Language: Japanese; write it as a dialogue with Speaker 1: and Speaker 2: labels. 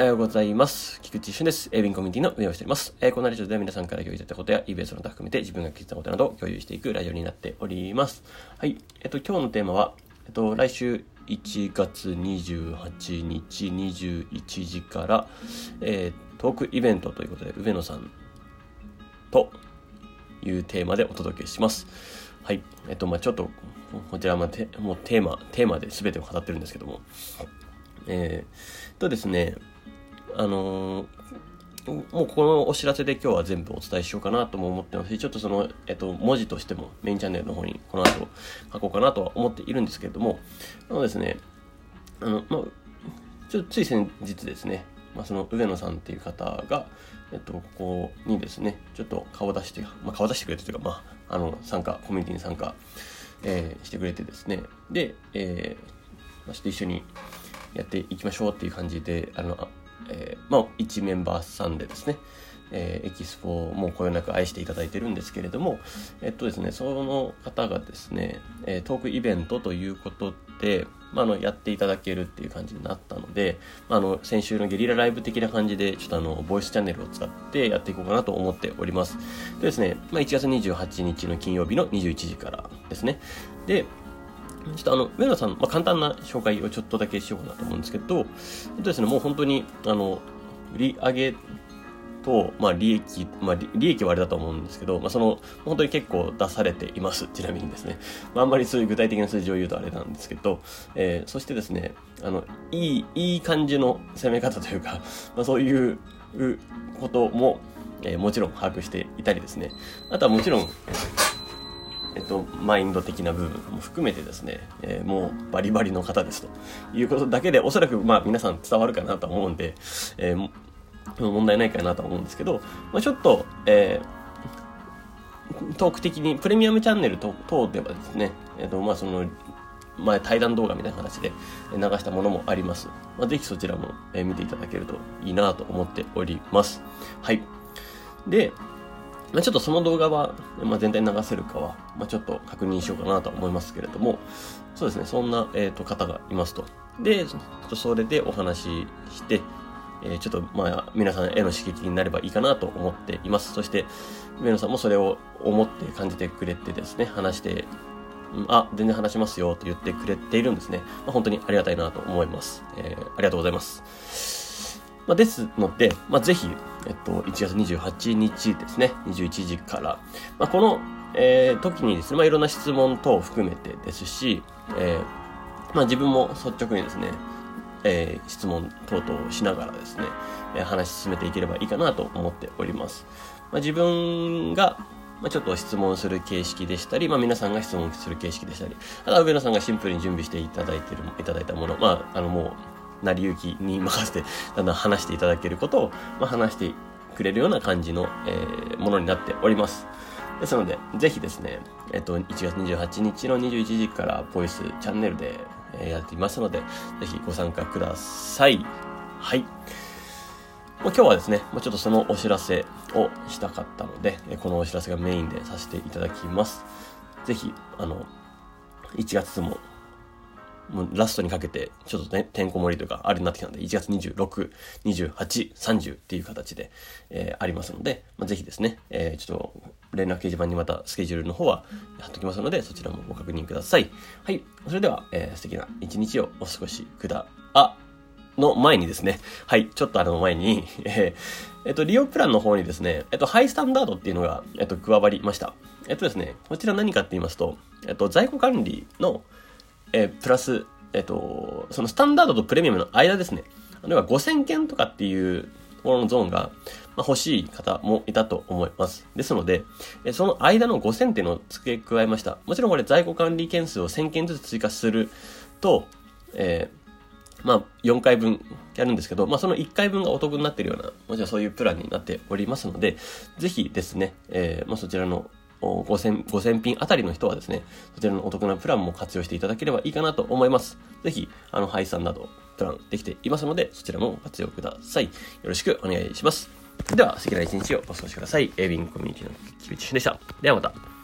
Speaker 1: おはようございます。菊池俊です。エビンコミュニティの運営をしております。えーこのラジオでは皆さんから共有いたことや、イベントの他含めて自分が気づいたことなどを共有していくラジオになっております。はい。えっと、今日のテーマは、えっと、来週1月28日21時から、えートークイベントということで、上野さんというテーマでお届けします。はい。えっと、まあちょっと、こちらはまあてもうテーマ、テーマで全てを語ってるんですけども、えー、とですね、あのもうこのお知らせで今日は全部お伝えしようかなとも思ってますし、ちょっとその、えっと、文字としてもメインチャンネルの方にこの後書こうかなとは思っているんですけれども、あのですね、あの、まあ、ちょつい先日ですね、まあ、その上野さんっていう方が、えっと、ここにですね、ちょっと顔出して、まあ、顔出してくれてというか、まあ、あの、参加、コミュニティに参加、えーしてくれてですね、で、えーまあ、ちょっと一緒にやっていきましょうっていう感じで、あの、えーまあ、一メンバーさんでですね、えーエキスポをもうこよなく愛していただいてるんですけれども、えっとですね、その方がですね、えートークイベントということで、まあ、の、やっていただけるっていう感じになったので、まあ、あの、先週のゲリラライブ的な感じで、ちょっとあの、ボイスチャンネルを使ってやっていこうかなと思っております。でですね、まあ、1月28日の金曜日の21時からですね。で、ちょっとあの、上野さん、まあ、簡単な紹介をちょっとだけしようかなと思うんですけど、えっとですね、もう本当に、あの、売り上げと、まあ、利益、まあ、利益はあれだと思うんですけど、まあ、その、本当に結構出されています。ちなみにですね。まあ、あんまりそういう具体的な数字を言うとあれなんですけど、えーそしてですね、あの、いい、いい感じの攻め方というか、まあ、そういうことも、えーもちろん把握していたりですね。あとはもちろん、と、マインド的な部分も含めてですね、えーもうバリバリの方ですということだけで、おそらくまあ皆さん伝わるかなと思うんで、えー問題ないかなと思うんですけど、まあ、ちょっと、えートーク的に、プレミアムチャンネル等ではですね、えっ、と、まあその、前対談動画みたいな形で流したものもあります。まあ、ぜひそちらも見ていただけるといいなと思っております。はい。で、まあ、ちょっとその動画は、まあ、全体流せるかは、まあ、ちょっと確認しようかなと思いますけれども、そうですね、そんな、えー、と方がいますと。で、ちょっとそれでお話しして、えーちょっとまあ皆さんへの刺激になればいいかなと思っています。そして、上野さんもそれを思って感じてくれてですね、話して、んあ、全然話しますよと言ってくれているんですね。まあ、本当にありがたいなと思います。えーありがとうございます。まあ、ですので、まあ、ぜひ、えっと、1月28日ですね、21時から、まあ、この、えー時にですね、まあ、いろんな質問等を含めてですし、えーまあ、自分も率直にですね、えー質問等々をしながらですね、えー話し進めていければいいかなと思っております。まあ、自分が、まあ、ちょっと質問する形式でしたり、まあ、皆さんが質問する形式でしたり、あとは上野さんがシンプルに準備していただいてる、いただいたもの、まあ、あのもう、成り行きに任せて、だんだん話していただけることを、まあ、話してくれるような感じの、えーものになっております。ですので、ぜひですね、えっと、1月28日の21時からボイスチャンネルでえーやっていますので、ぜひご参加ください。はい。もう今日はですね、もうちょっとそのお知らせをしたかったので、えーこのお知らせがメインでさせていただきます。ぜひ、あの、1月も、もうラストにかけて、ちょっとね、てんこ盛りというか、あれになってきたので、1月26、28、30っていう形で、えーありますので、まあ、ぜひですね、えーちょっと、連絡掲示板にまたスケジュールの方は貼っときますので、そちらもご確認ください。はい。それでは、えー素敵な一日をお過ごしくだ、あ、の前にですね、はい、ちょっとあの前に、えーえっと、利用プランの方にですね、えっと、ハイスタンダードっていうのが、えっと、加わりました。えっとですね、こちら何かって言いますと、えっと、在庫管理の、えープラス、えっと、そのスタンダードとプレミアムの間ですね。例えば5000件とかっていうところのゾーンが、まあ、欲しい方もいたと思います。ですので、えーその間の5000っていうのを付け加えました。もちろんこれ在庫管理件数を1000件ずつ追加すると、えまあ、4回分やるんですけど、まあ、その1回分がお得になってるような、もちろんそういうプランになっておりますので、ぜひですね、えーまあ、そちらの5000、5000品あたりの人はですね、そちらのお得なプランも活用していただければいいかなと思います。ぜひ、あの、配算など、プランできていますので、そちらも活用ください。よろしくお願いします。では、素敵な一日をお過ごしください。エイビングコミュニティの菊池俊でした。ではまた。